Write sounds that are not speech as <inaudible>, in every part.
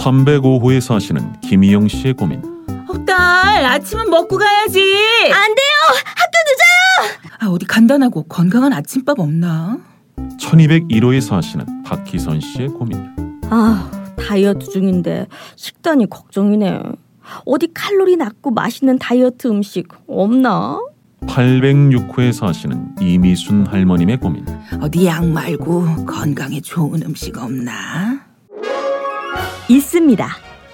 (305호에) 사시는 김희영 씨의 고민 어, 딸, 아침은 먹고 가야지. 안 돼요! 학교 늦어요! 아, 어디 간단하고 건강한 아침밥 없나? (1201호에) 사시는 박희선 씨의 고민 아, 다이어트 중인데 식단이 걱정이네. 어디 칼로리 낮고 맛있는 다이어트 음식 없나? (806호에) 사시는 이미순 할머님의 고민 어디 약 말고 건강에 좋은 음식 없나? 있습니다.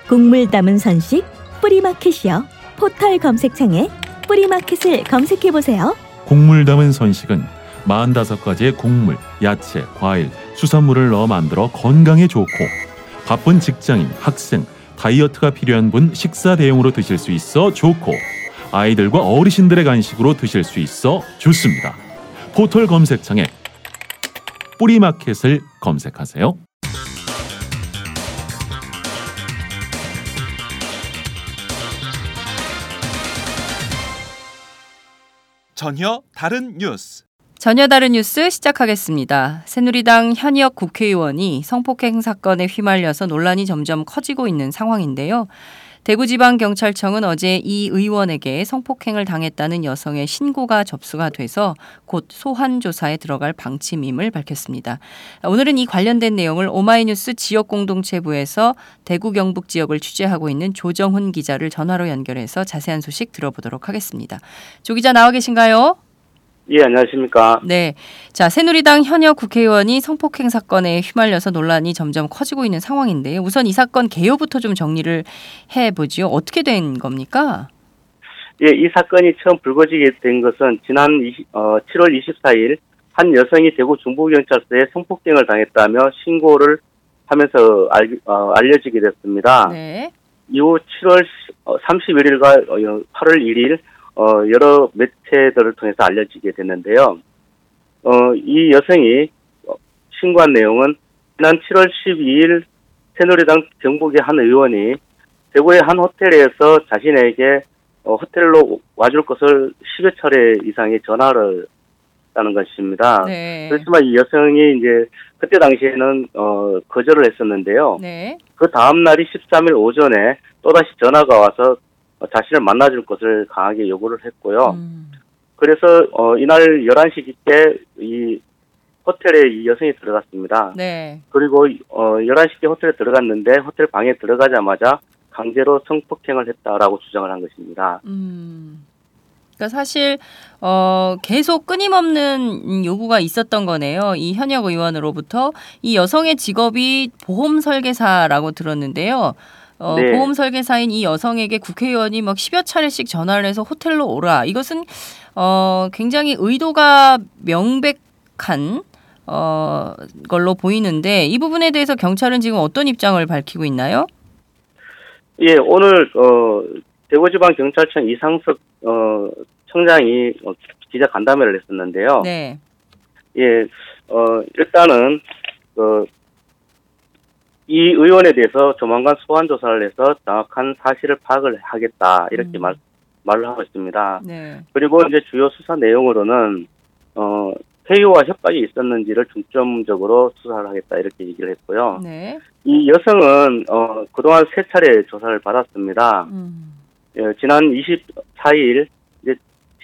국물 담은 선식 뿌리마켓이요. 포털 검색창에 뿌리마켓을 검색해 보세요. 국물 담은 선식은 45가지의 곡물, 야채, 과일, 수산물을 넣어 만들어 건강에 좋고 바쁜 직장인, 학생, 다이어트가 필요한 분 식사 대용으로 드실 수 있어 좋고 아이들과 어르신들의 간식으로 드실 수 있어 좋습니다. 포털 검색창에 뿌리마켓을 검색하세요. 전혀 다른 뉴스. 전혀 다른 뉴스 시작하겠습니다. 새누리당 현역 국회의원이 성폭행 사건에 휘말려서 논란이 점점 커지고 있는 상황인데요. 대구지방경찰청은 어제 이 의원에게 성폭행을 당했다는 여성의 신고가 접수가 돼서 곧 소환 조사에 들어갈 방침임을 밝혔습니다. 오늘은 이 관련된 내용을 오마이뉴스 지역공동체부에서 대구 경북 지역을 취재하고 있는 조정훈 기자를 전화로 연결해서 자세한 소식 들어보도록 하겠습니다. 조 기자 나와 계신가요? 예, 안녕하십니까. 네. 자, 새누리당 현역 국회의원이 성폭행 사건에 휘말려서 논란이 점점 커지고 있는 상황인데 우선 이 사건 개요부터 좀 정리를 해보지요. 어떻게 된 겁니까? 예, 이 사건이 처음 불거지게 된 것은 지난 20, 어, 7월 24일 한 여성이 대구 중부경찰서에 성폭행을 당했다며 신고를 하면서 알, 어, 알려지게 됐습니다. 네. 이후 7월 31일과 8월 1일 어, 여러 매체들을 통해서 알려지게 됐는데요. 어, 이 여성이 신고한 내용은 지난 7월 12일 새누리당 경북의 한 의원이 대구의 한 호텔에서 자신에게 어, 호텔로 와줄 것을 10여 차례 이상의 전화를 했다는 것입니다. 네. 그렇지만 이 여성이 이제 그때 당시에는 어, 거절을 했었는데요. 네. 그 다음 날이 13일 오전에 또다시 전화가 와서 자신을 만나줄 것을 강하게 요구를 했고요. 음. 그래서 어, 이날 11시 때이 호텔에 이 여성이 들어갔습니다. 네. 그리고 어, 11시께 호텔에 들어갔는데 호텔 방에 들어가자마자 강제로 성폭행을 했다라고 주장을 한 것입니다. 음. 그러니까 사실 어 계속 끊임없는 요구가 있었던 거네요. 이 현역 의원으로부터 이 여성의 직업이 보험 설계사라고 들었는데요. 어, 네. 보험 설계사인 이 여성에게 국회의원이 막 10여 차례씩 전화를 해서 호텔로 오라. 이것은 어 굉장히 의도가 명백한 어 걸로 보이는데 이 부분에 대해서 경찰은 지금 어떤 입장을 밝히고 있나요? 예, 오늘 어, 대구지방경찰청 이상석 어, 청장이 어, 기자 간담회를 했었는데요. 네. 예, 어, 일단은 그 이 의원에 대해서 조만간 소환 조사를 해서 정확한 사실을 파악을 하겠다 이렇게 음. 말 말을 하고 있습니다. 네. 그리고 이제 주요 수사 내용으로는 어 회유와 협박이 있었는지를 중점적으로 수사를 하겠다 이렇게 얘기를 했고요. 네. 이 여성은 어 그동안 세 차례 조사를 받았습니다. 음. 예, 지난 24일 이제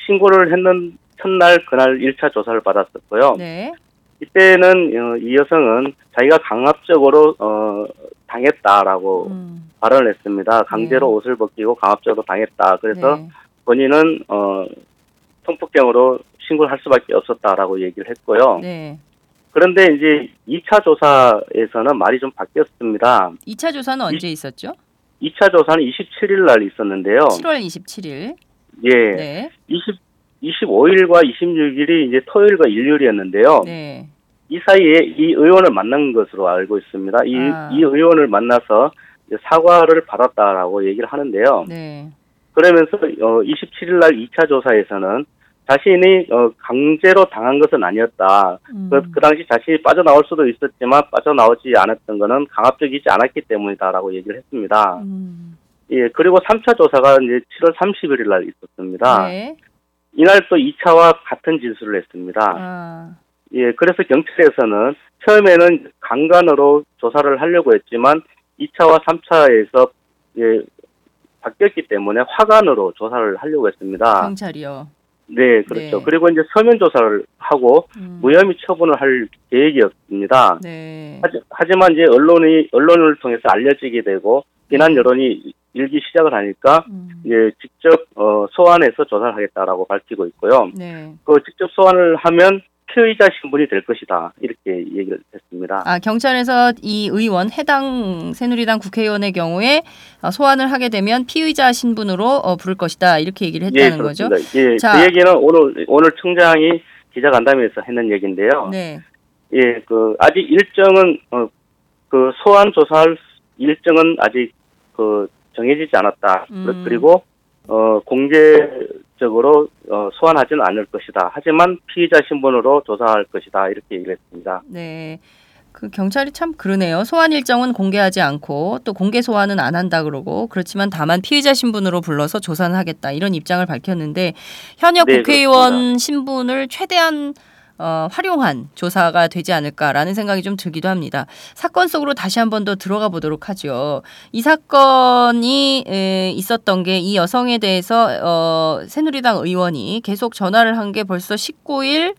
신고를 했는 첫날 그날 1차 조사를 받았었고요. 네. 이때는 어, 이 여성은 자기가 강압적으로 어 당했다라고 음. 발언을 했습니다. 강제로 네. 옷을 벗기고 강압적으로 당했다. 그래서 네. 본인은 어 성폭행으로 신고를 할 수밖에 없었다라고 얘기를 했고요. 네. 그런데 이제 2차 조사에서는 말이 좀 바뀌었습니다. 2차 조사는 언제 있었죠? 2차 조사는 27일 날 있었는데요. 7월 27일. 예. 네. 20 25일과 26일이 이제 토요일과 일요일이었는데요. 네. 이 사이에 이 의원을 만난 것으로 알고 있습니다. 이, 아. 이 의원을 만나서 사과를 받았다라고 얘기를 하는데요. 네. 그러면서 어, 27일 날 2차 조사에서는 자신이 어, 강제로 당한 것은 아니었다. 음. 그, 그 당시 자신이 빠져나올 수도 있었지만 빠져나오지 않았던 것은 강압적이지 않았기 때문이다라고 얘기를 했습니다. 음. 예, 그리고 3차 조사가 이제 7월 30일 날 있었습니다. 네. 이날 또 2차와 같은 진술을 했습니다. 아. 예, 그래서 경찰에서는 처음에는 강간으로 조사를 하려고 했지만 2차와 3차에서 예, 바뀌었기 때문에 화간으로 조사를 하려고 했습니다. 경찰이요. 네, 그렇죠. 네. 그리고 이제 서면 조사를 하고 음. 무혐의 처분을 할 계획이었습니다. 네. 하지, 하지 만 이제 언론이 언론을 통해서 알려지게 되고 비난 여론이 일기 시작을 하니까 음. 이제 직접 어, 소환해서 조사를 하겠다라고 밝히고 있고요. 네. 그 직접 소환을 하면 피의자 신분이 될 것이다 이렇게 얘기를 했습니다. 아, 경찰에서 이 의원 해당 새누리당 국회의원의 경우에 어, 소환을 하게 되면 피의자 신분으로 어, 부를 것이다 이렇게 얘기를 했다는 거죠. 그렇습니다. 예, 자. 그 얘기는 오늘 오늘 청장이 기자간담회에서 했는 얘기인데요. 네. 예, 그 아직 일정은 어, 그 소환 조사할 일정은 아직 그 정해지지 않았다. 음. 그리고 어 공개 적으로 어, 소환하지는 않을 것이다. 하지만 피의자 신분으로 조사할 것이다. 이렇게 얘기를 했습니다. 네. 그 경찰이 참 그러네요. 소환 일정은 공개하지 않고 또 공개 소환은 안 한다 그러고 그렇지만 다만 피의자 신분으로 불러서 조사는 하겠다 이런 입장을 밝혔는데 현역 네, 국회의원 그렇습니다. 신분을 최대한 어, 활용한 조사가 되지 않을까라는 생각이 좀 들기도 합니다. 사건 속으로 다시 한 번 더 들어가 보도록 하죠. 이 사건이 에, 있었던 게 이 여성에 대해서 어, 새누리당 의원이 계속 전화를 한 게 벌써 19일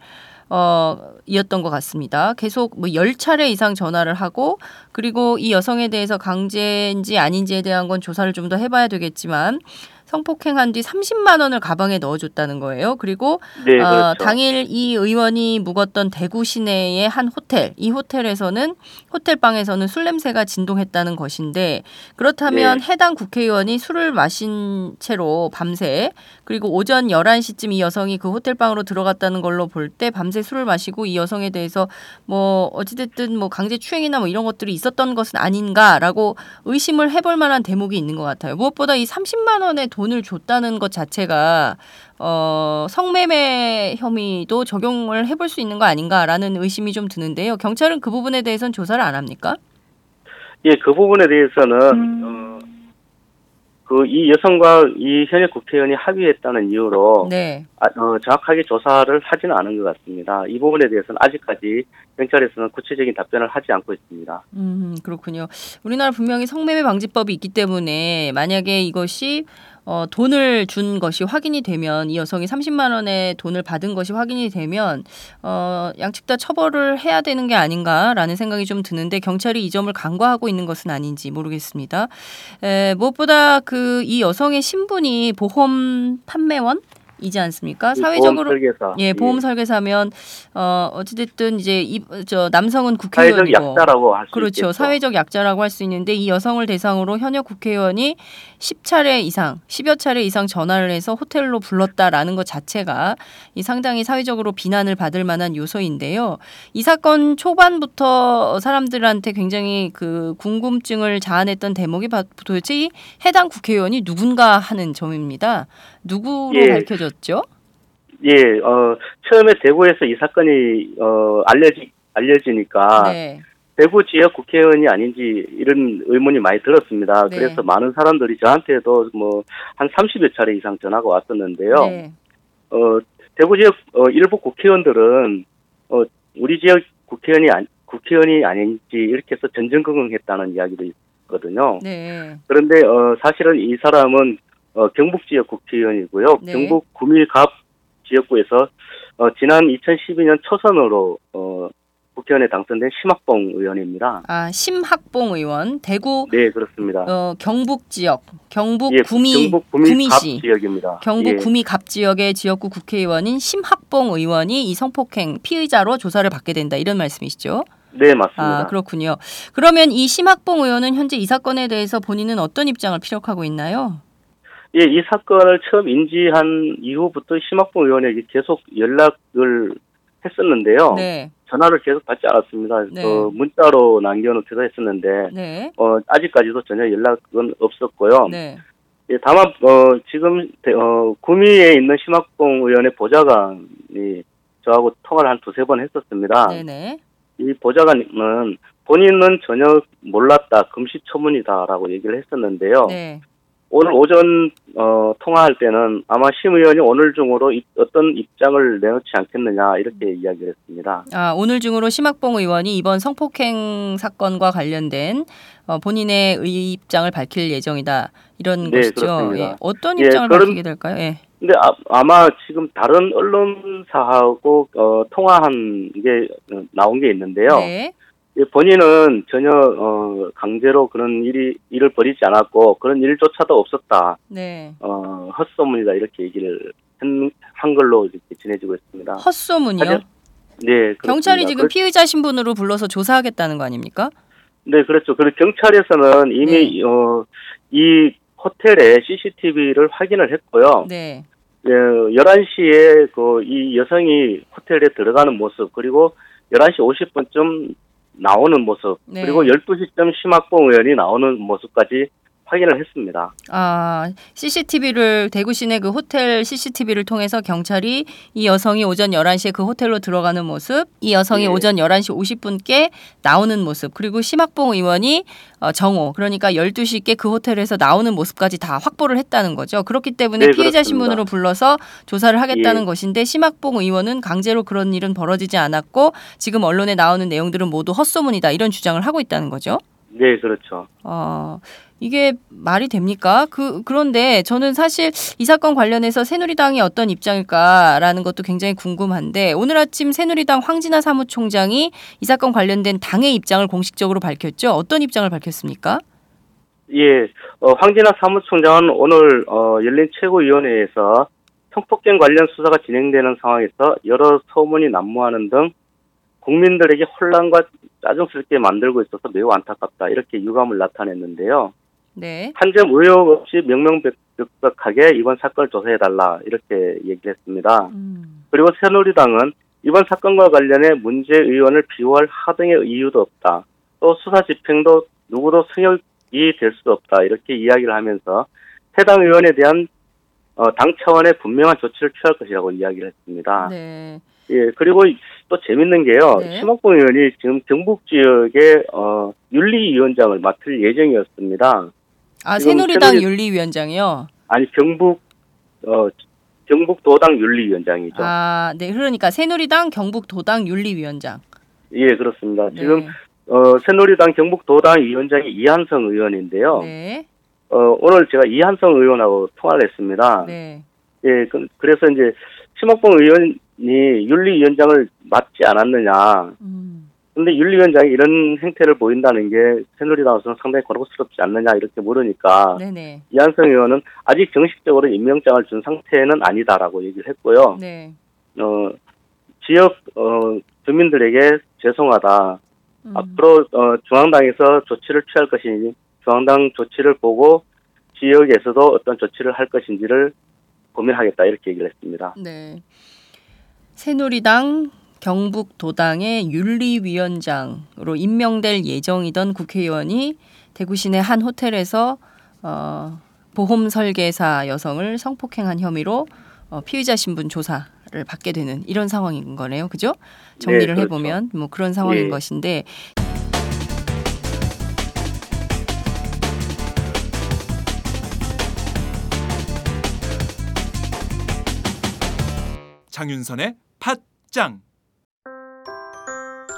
어, 이었던 것 같습니다. 계속 뭐 10차례 이상 전화를 하고 그리고 이 여성에 대해서 강제인지 아닌지에 대한 건 조사를 좀 더 해봐야 되겠지만 성폭행한 뒤 30만 원을 가방에 넣어줬다는 거예요. 그리고 네, 어, 그렇죠. 당일 이 의원이 묵었던 대구 시내의 한 호텔, 이 호텔에서는 호텔 방에서는 술 냄새가 진동했다는 것인데 그렇다면 네. 해당 국회의원이 술을 마신 채로 밤새 그리고 오전 11시쯤 이 여성이 그 호텔 방으로 들어갔다는 걸로 볼 때 밤새 술을 마시고 이 여성에 대해서 뭐 어찌됐든 뭐 강제 추행이나 뭐 이런 것들이 있었던 것은 아닌가라고 의심을 해볼 만한 대목이 있는 것 같아요. 무엇보다 이 30만 원의 돈을 줬다는 것 자체가 어, 성매매 혐의도 적용을 해볼 수 있는 거 아닌가라는 의심이 좀 드는데요. 경찰은 그 부분에 대해서는 조사를 안 합니까? 예, 그 부분에 대해서는 음. 어, 그 이 여성과 이 현역 국회의원이 합의했다는 이유로 네. 아, 어, 정확하게 조사를 하지는 않은 것 같습니다. 이 부분에 대해서는 아직까지 경찰에서는 구체적인 답변을 하지 않고 있습니다. 음, 그렇군요. 우리나라 분명히 성매매 방지법이 있기 때문에 만약에 이것이 어, 돈을 준 것이 확인이 되면 이 여성이 30만 원의 돈을 받은 것이 확인이 되면 어, 양측 다 처벌을 해야 되는 게 아닌가라는 생각이 좀 드는데 경찰이 이 점을 간과하고 있는 것은 아닌지 모르겠습니다. 에, 무엇보다 그 이 여성의 신분이 보험 판매원 이지 않습니까? 사회적으로 보험 설계사. 예, 보험 설계사면 어 어찌됐든 이제 이 저 남성은 사회적 국회의원이고 약자라고 할수 그렇죠. 있겠죠. 사회적 약자라고 할 수 있는데 이 여성을 대상으로 현역 국회의원이 10차례 이상, 10여 차례 이상 전화를 해서 호텔로 불렀다라는 것 자체가 이 상당히 사회적으로 비난을 받을 만한 요소인데요. 이 사건 초반부터 사람들한테 굉장히 그 궁금증을 자아냈던 대목이 바- 도대체 이 해당 국회의원이 누군가 하는 점입니다. 누구로 예. 밝혀졌죠? 예, 어, 처음에 대구에서 이 사건이 어, 알려지 알려지니까 네. 대구 지역 국회의원이 아닌지 이런 의문이 많이 들었습니다. 네. 그래서 많은 사람들이 저한테도 뭐 한 30여 차례 이상 전화가 왔었는데요. 네. 어, 대구 지역 어, 일부 국회의원들은 어, 우리 지역 국회의원이 아니, 국회의원이 아닌지 이렇게 해서 전전긍긍했다는 이야기도 있거든요. 네. 그런데 어, 사실은 이 사람은 어, 경북 지역 국회의원이고요. 네. 경북 구밀갑 지역구에서 어, 지난 2012년 초선으로 어, 국회의원에 당선된 심학봉 의원입니다. 아 심학봉 의원 대구 네, 그렇습니다. 어, 경북 지역 경북 예, 구미 경북 구밀갑 구미 시 지역입니다. 경북 예. 구미 갑 지역의 지역구 국회의원인 심학봉 의원이 이 성폭행 피의자로 조사를 받게 된다 이런 말씀이시죠? 네, 맞습니다. 아 그렇군요. 그러면 이 심학봉 의원은 현재 이 사건에 대해서 본인은 어떤 입장을 피력하고 있나요? 예, 이 사건을 처음 인지한 이후부터 심학봉 의원에게 계속 연락을 했었는데요. 네, 전화를 계속 받지 않았습니다. 네. 그 문자로 남겨놓기도 했었는데 네, 어, 아직까지도 전혀 연락은 없었고요. 네, 예, 다만 어, 지금 대- 어, 구미에 있는 심학봉 의원의 보좌관이 저하고 통화를 한 두세 번 했었습니다. 네, 네. 이 보좌관은 본인은 전혀 몰랐다, 금시초문이다라고 얘기를 했었는데요. 네. 오늘 오전 어, 통화할 때는 아마 심 의원이 오늘 중으로 이- 어떤 입장을 내놓지 않겠느냐 이렇게 이야기를 했습니다. 아, 오늘 중으로 심학봉 의원이 이번 성폭행 사건과 관련된 어, 본인의 의- 입장을 밝힐 예정이다. 이런 네, 것이죠. 예, 어떤 예, 입장을 그런- 밝히게 될까요? 예. 근데 아, 마 지금 다른 언론사하고 어, 통화한 게 어, 나온 게 있는데요. 네. 예, 본인은 전혀 어, 강제로 그런 일이 일을 벌이지 않았고 그런 일조차도 없었다. 네. 어, 헛소문이다 이렇게 얘기를 한, 한 걸로 이렇게 전해지고 있습니다. 헛소문이요? 하여- 네, 경찰이 그렇습니다. 지금 그- 피의자 신분으로 불러서 조사하겠다는 거 아닙니까? 네, 그렇죠. 그리고 경찰에서는 이미 네. 어, 이 호텔에 CCTV를 확인을 했고요. 네. 예, 11시에 그 이 여성이 호텔에 들어가는 모습 그리고 11시 50분쯤 나오는 모습 네. 그리고 12시쯤 심학봉 의원이 나오는 모습까지 확인을 했습니다. 아, CCTV를 대구 시내 그 호텔 CCTV를 통해서 경찰이 이 여성이 오전 11시에 그 호텔로 들어가는 모습, 이 여성이 네. 오전 11시 50분께 나오는 모습, 그리고 심학봉 의원이 어, 정오, 그러니까 12시께 그 호텔에서 나오는 모습까지 다 확보를 했다는 거죠. 그렇기 때문에 네, 피해자 그렇습니다. 신분으로 불러서 조사를 하겠다는 예. 것인데 심학봉 의원은 강제로 그런 일은 벌어지지 않았고 지금 언론에 나오는 내용들은 모두 헛소문이다 이런 주장을 하고 있다는 거죠. 네, 그렇죠. 어, 이게 말이 됩니까? 그, 그런데 저는 사실 이 사건 관련해서 새누리당이 어떤 입장일까라는 것도 굉장히 궁금한데 오늘 아침 새누리당 황진아 사무총장이 이 사건 관련된 당의 입장을 공식적으로 밝혔죠. 어떤 입장을 밝혔습니까? 예, 어, 황진아 사무총장은 오늘 어, 열린 최고위원회에서 성폭행 관련 수사가 진행되는 상황에서 여러 소문이 난무하는 등 국민들에게 혼란과 짜증스럽게 만들고 있어서 매우 안타깝다 이렇게 유감을 나타냈는데요. 네. 한 점 의혹 없이 명명백백하게 이번 사건을 조사해달라 이렇게 얘기했습니다. 음, 그리고 새누리당은 이번 사건과 관련해 문제 의원을 비호할 하등의 이유도 없다. 또 수사 집행도 누구도 승역이 될 수도 없다. 이렇게 이야기를 하면서 해당 의원에 대한 어, 당 차원의 분명한 조치를 취할 것이라고 이야기를 했습니다. 네. 예, 그리고 또 재밌는 게요. 네. 심학봉 의원이 지금 경북 지역의 어, 윤리위원장을 맡을 예정이었습니다. 아, 새누리당 새누리- 윤리위원장이요. 아니 경북 어, 경북도당 윤리위원장이죠. 아, 네. 그러니까 새누리당 경북도당 윤리위원장. 예, 그렇습니다. 네. 지금 어, 새누리당 경북도당 위원장이 이한성 의원인데요. 네. 어, 오늘 제가 이한성 의원하고 통화를 했습니다. 네. 예, 그, 래서 이제 심학봉 의원이 윤리위원장을 맡지 않았느냐. 음. 근데 윤리위원장이 이런 행태를 보인다는 게 새누리당으로서는 상당히 곤혹스럽지 않느냐 이렇게 물으니까 네네. 이한성 의원은 아직 정식적으로 임명장을 준 상태는 아니다라고 얘기를 했고요. 네. 어, 지역 어, 주민들에게 죄송하다. 음. 앞으로 어, 중앙당에서 조치를 취할 것이니 중앙당 조치를 보고 지역에서도 어떤 조치를 할 것인지를 고민하겠다 이렇게 얘기를 했습니다. 네. 새누리당 경북도당의 윤리위원장으로 임명될 예정이던 국회의원이 대구시내 한 호텔에서 어, 보험 설계사 여성을 성폭행한 혐의로 어, 피의자 신분 조사를 받게 되는 이런 상황인 거네요. 그죠? 정리를 네, 그렇죠. 해보면 뭐 그런 상황인 네. 것인데. 장윤선의 팥짱.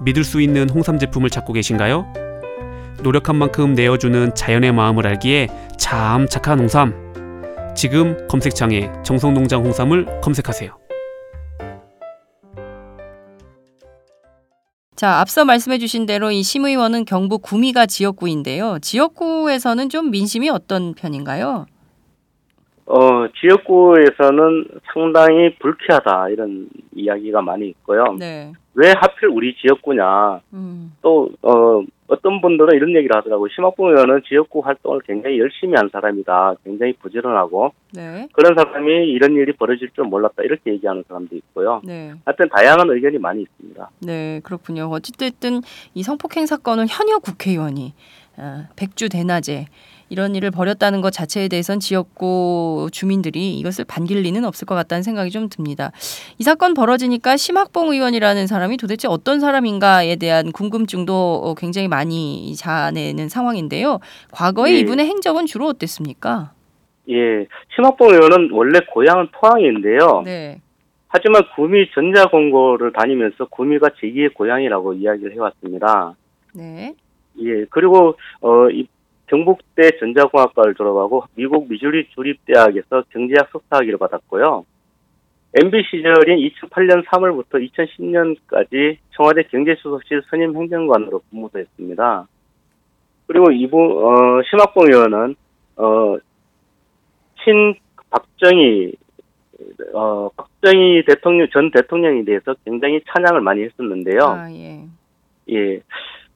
믿을 수 있는 홍삼 제품을 찾고 계신가요? 노력한 만큼 내어주는 자연의 마음을 알기에 참 착한 홍삼. 지금 검색창에 정성농장 홍삼을 검색하세요. 자, 앞서 말씀해 주신 대로 이 심의원은 경북 구미가 지역구인데요. 지역구에서는 좀 민심이 어떤 편인가요? 어, 지역구에서는 상당히 불쾌하다 이런 이야기가 많이 있고요. 네. 왜 하필 우리 지역구냐? 음. 또 어, 어떤 분들은 이런 얘기를 하더라고요. 심학봉 의원은 지역구 활동을 굉장히 열심히 한 사람이다. 굉장히 부지런하고 네. 그런 사람이 이런 일이 벌어질 줄 몰랐다. 이렇게 얘기하는 사람도 있고요. 네. 하여튼 다양한 의견이 많이 있습니다. 네, 그렇군요. 어찌됐든 이 성폭행 사건은 현역 국회의원이 어, 백주 대낮에 이런 일을 벌였다는 것 자체에 대해선 지역구 주민들이 이것을 반길 리는 없을 것 같다는 생각이 좀 듭니다. 이 사건 벌어지니까 심학봉 의원이라는 사람이 도대체 어떤 사람인가에 대한 궁금증도 어, 굉장히 많이 자아내는 상황인데요. 과거에 네. 이분의 행적은 주로 어땠습니까? 예, 심학봉 의원은 원래 고향은 포항인데요. 네. 하지만 구미 전자공고를 다니면서 구미가 제2의 고향이라고 이야기를 해왔습니다. 네. 예, 그리고 어, 이 경북대 전자공학과를 졸업하고 미국 미주리 주립대학에서 경제학 석사학위를 받았고요. MB 시절인 2008년 3월부터 2010년까지 청와대 경제수석실 선임 행정관으로 근무도 했습니다. 그리고 이분 어, 심학봉 의원은 어, 친 박정희 어, 박정희 대통령 전 대통령에 대해서 굉장히 찬양을 많이 했었는데요. 아, 예. 예.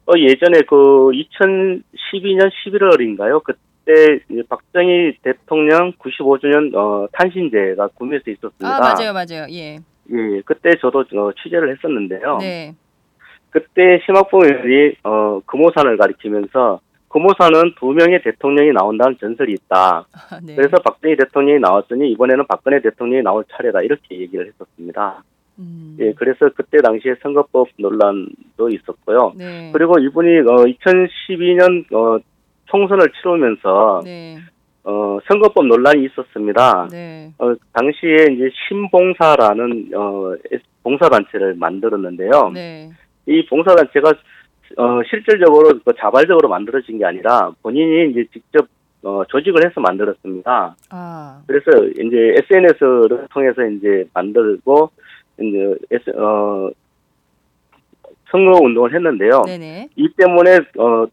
어, 예전에 그 2012년 11월인가요? 그때 박정희 대통령 95주년 어, 탄신제가 구미에서 있었습니다. 아, 맞아요, 맞아요. 예. 예, 그때 저도 어, 취재를 했었는데요. 네. 그때 심학봉 의원이 어, 금호산을 가리키면서 금호산은 두 명의 대통령이 나온다는 전설이 있다. 아, 네. 그래서 박정희 대통령이 나왔으니 이번에는 박근혜 대통령이 나올 차례다. 이렇게 얘기를 했었습니다. 음. 예, 그래서 그때 당시에 선거법 논란도 있었고요. 네. 그리고 이분이 어 2012년 어 총선을 치르면서 네. 어 선거법 논란이 있었습니다. 네. 어 당시에 이제 신봉사라는 어 봉사 단체를 만들었는데요. 네. 이 봉사 단체가 어 실질적으로 그 자발적으로 만들어진 게 아니라 본인이 이제 직접 어 조직을 해서 만들었습니다. 아. 그래서 이제 SNS를 통해서 이제 만들고 이제 S, 어 선거 운동을 했는데요. 네네. 이 때문에 어,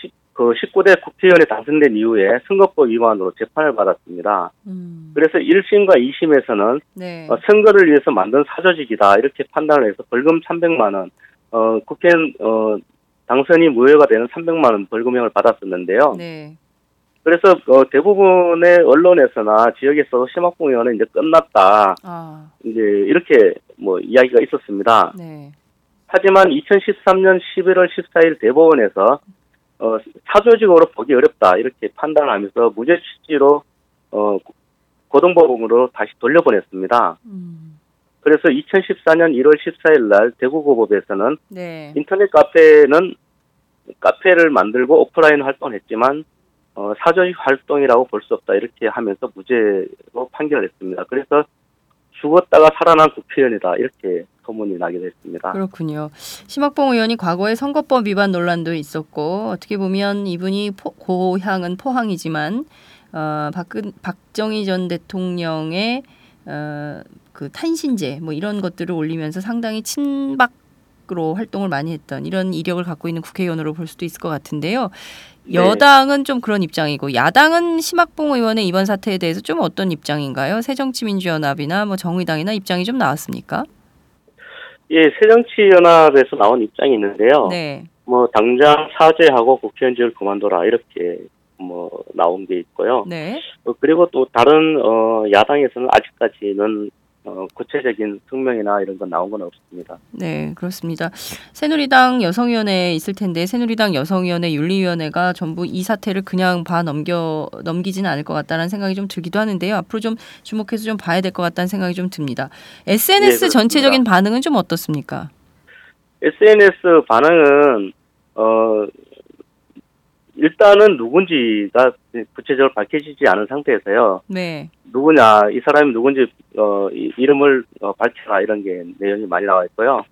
시, 그 19대 국회의원에 당선된 이후에 선거법 위반으로 재판을 받았습니다. 음. 그래서 1심과 2심에서는 네. 어, 선거를 위해서 만든 사조직이다 이렇게 판단을 해서 벌금 300만 원, 어, 국회의원 어, 당선이 무효가 되는 300만 원 벌금형을 받았었는데요. 네. 그래서 어, 대부분의 언론에서나 지역에서도 심학봉 의원은 이제 끝났다 아. 이제 이렇게 뭐 이야기가 있었습니다. 네. 하지만 2013년 11월 14일 대법원에서 어, 사조직으로 보기 어렵다 이렇게 판단하면서 무죄 취지로 어, 고등법원으로 다시 돌려보냈습니다. 음. 그래서 2014년 1월 14일 날 대구고법에서는 네. 인터넷 카페는 카페를 만들고 오프라인 활동했지만 어, 사조직 활동이라고 볼 수 없다 이렇게 하면서 무죄로 판결을 했습니다. 그래서 죽었다가 살아난 국회의원이다 이렇게 소문이 나게 됐습니다. 그렇군요. 심학봉 의원이 과거에 선거법 위반 논란도 있었고 어떻게 보면 이분이 포, 고향은 포항이지만 어, 박근 박정희 전 대통령의 어, 그 탄신제 뭐 이런 것들을 올리면서 상당히 친박 으로 활동을 많이 했던 이런 이력을 갖고 있는 국회의원으로 볼 수도 있을 것 같은데요. 네. 여당은 좀 그런 입장이고 야당은 심학봉 의원의 이번 사태에 대해서 좀 어떤 입장인가요? 새정치민주연합이나 뭐 정의당이나 입장이 좀 나왔습니까? 예, 새정치연합에서 나온 입장이 있는데요. 네. 뭐 당장 사죄하고 국회의원직을 그만둬라 이렇게 뭐 나온 게 있고요. 네. 어, 그리고 또 다른 어 야당에서는 아직까지는 어, 구체적인 성명이나 이런 건 나온 건 없습니다. 네, 그렇습니다. 새누리당 여성위원회에 있을 텐데 새누리당 여성위원회 윤리위원회가 전부 이 사태를 그냥 봐 넘겨 넘기지는 않을 것 같다는 생각이 좀 들기도 하는데요. 앞으로 좀 주목해서 좀 봐야 될 것 같다는 생각이 좀 듭니다. SNS 네. 전체적인 반응은 좀 어떻습니까? SNS 반응은 어 일단은 누군지가 구체적으로 밝혀지지 않은 상태에서요. 네. 누구냐, 이 사람이 누군지 어 이, 이름을 어, 밝혀라 이런 게 내용이 많이 나와 있고요.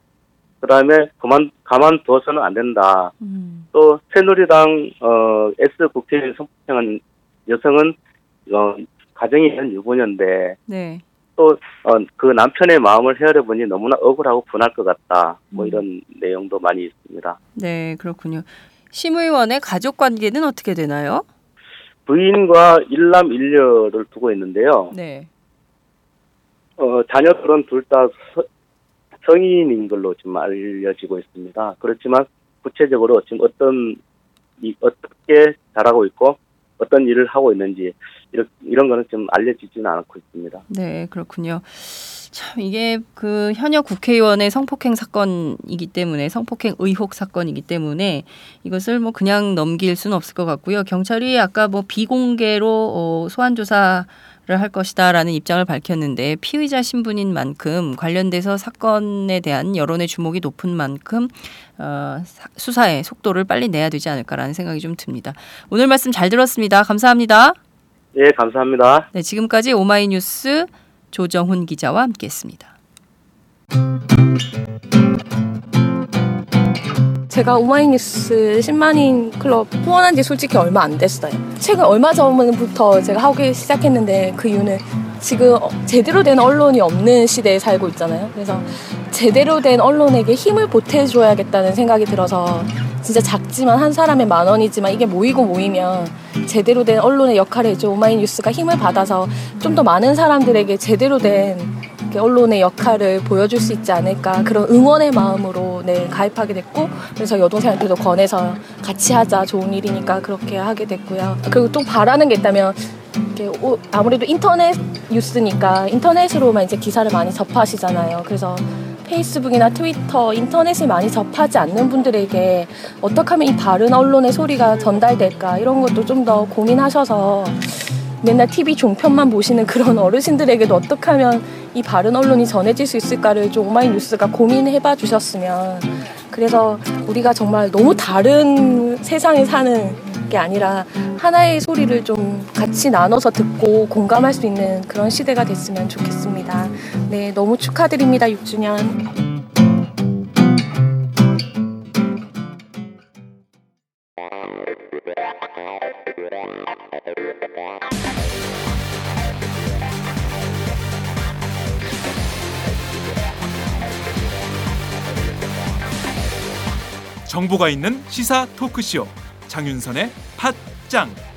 그 다음에 그만 가만두어서는 안 된다. 음. 또 새누리당 어 S 국회의원 성폭행한 여성은 어 가정이 현 유부녀인데 네. 또 어 그 남편의 마음을 헤아려 보니 너무나 억울하고 분할 것 같다. 뭐 음. 이런 내용도 많이 있습니다. 네, 그렇군요. 심의원의 가족 관계는 어떻게 되나요? 부인과 일남 일녀를 두고 있는데요. 네. 어, 자녀들은 둘 다 성인인 걸로 지금 알려지고 있습니다. 그렇지만 구체적으로 지금 어떤 이 어떻게 잘하고 있고 어떤 일을 하고 있는지 이런 이런 거는 좀 알려지지는 않고 있습니다. 네, 그렇군요. 참 이게 그 현역 국회의원의 성폭행 사건이기 때문에 성폭행 의혹 사건이기 때문에 이것을 뭐 그냥 넘길 수는 없을 것 같고요. 경찰이 아까 뭐 비공개로 어, 소환 조사 를 할 것이다라는 입장을 밝혔는데 피의자 신분인 만큼 관련돼서 사건에 대한 여론의 주목이 높은 만큼 어, 사- 수사의 속도를 빨리 내야 되지 않을까라는 생각이 좀 듭니다. 오늘 말씀 잘 들었습니다. 감사합니다. 예, 감사합니다. 네, 지금까지 오마이뉴스 조정훈 기자와 함께했습니다. 제가 오마이뉴스 10만인 클럽 후원한 지 솔직히 얼마 안 됐어요. 최근 얼마 전부터 제가 하기 시작했는데 그 이유는 지금 어, 제대로 된 언론이 없는 시대에 살고 있잖아요. 그래서 제대로 된 언론에게 힘을 보태줘야겠다는 생각이 들어서 진짜 작지만 한 사람의 만 원이지만 이게 모이고 모이면 제대로 된 언론의 역할을 해줘. 오마이뉴스가 힘을 받아서 좀 더 많은 사람들에게 제대로 된 언론의 역할을 보여줄 수 있지 않을까. 그런 응원의 마음으로 네 가입하게 됐고 그래서 여동생한테도 권해서 같이 하자. 좋은 일이니까 그렇게 하게 됐고요. 그리고 또 바라는 게 있다면 오- 아무래도 인터넷 뉴스니까 인터넷으로만 이제 기사를 많이 접하시잖아요. 그래서 페이스북이나 트위터, 인터넷을 많이 접하지 않는 분들에게 어떻게 하면 이 바른 언론의 소리가 전달될까 이런 것도 좀 더 고민하셔서 맨날 TV 종편만 보시는 그런 <laughs> 어르신들에게도 어떻게 하면 이 바른 언론이 전해질 수 있을까를 좀 오마이뉴스가 고민해봐 주셨으면 그래서 우리가 정말 너무 다른 세상에 사는 게 아니라 하나의 소리를 좀 같이 나눠서 듣고 공감할 수 있는 그런 시대가 됐으면 좋겠습니다. 네, 너무 축하드립니다, 6주년. 정보가 있는 시사 토크쇼 장윤선의 팟짱